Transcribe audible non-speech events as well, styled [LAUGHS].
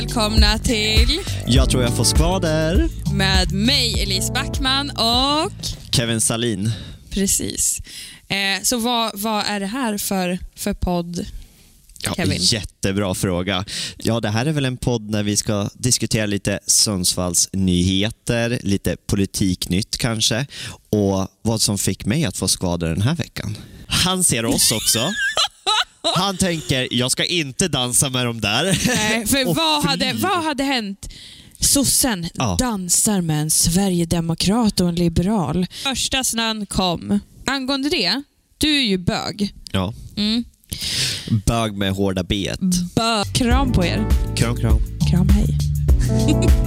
välkomna till Jag tror jag får skvader. med mig Elise Backman och Kevin Salin. precis. Eh, så vad, vad är det här för, för podd? Ja, Kevin. Jättebra fråga. Ja, det här är väl en podd när vi ska diskutera lite Sundsvalls nyheter, lite politiknytt kanske och vad som fick mig att få skvader den här veckan. Han ser oss också. [LAUGHS] Han tänker, jag ska inte dansa med dem där. Nej, för [LAUGHS] vad hade, vad hade hänt? Sossen Ja. dansar med en sverigedemokrat och en liberal. Första snön kom. Angående det, du är ju bög. Ja. Mm. Bög med hårda bet. Bög. Kram på er. Kram, kram. Kram, hej. [LAUGHS]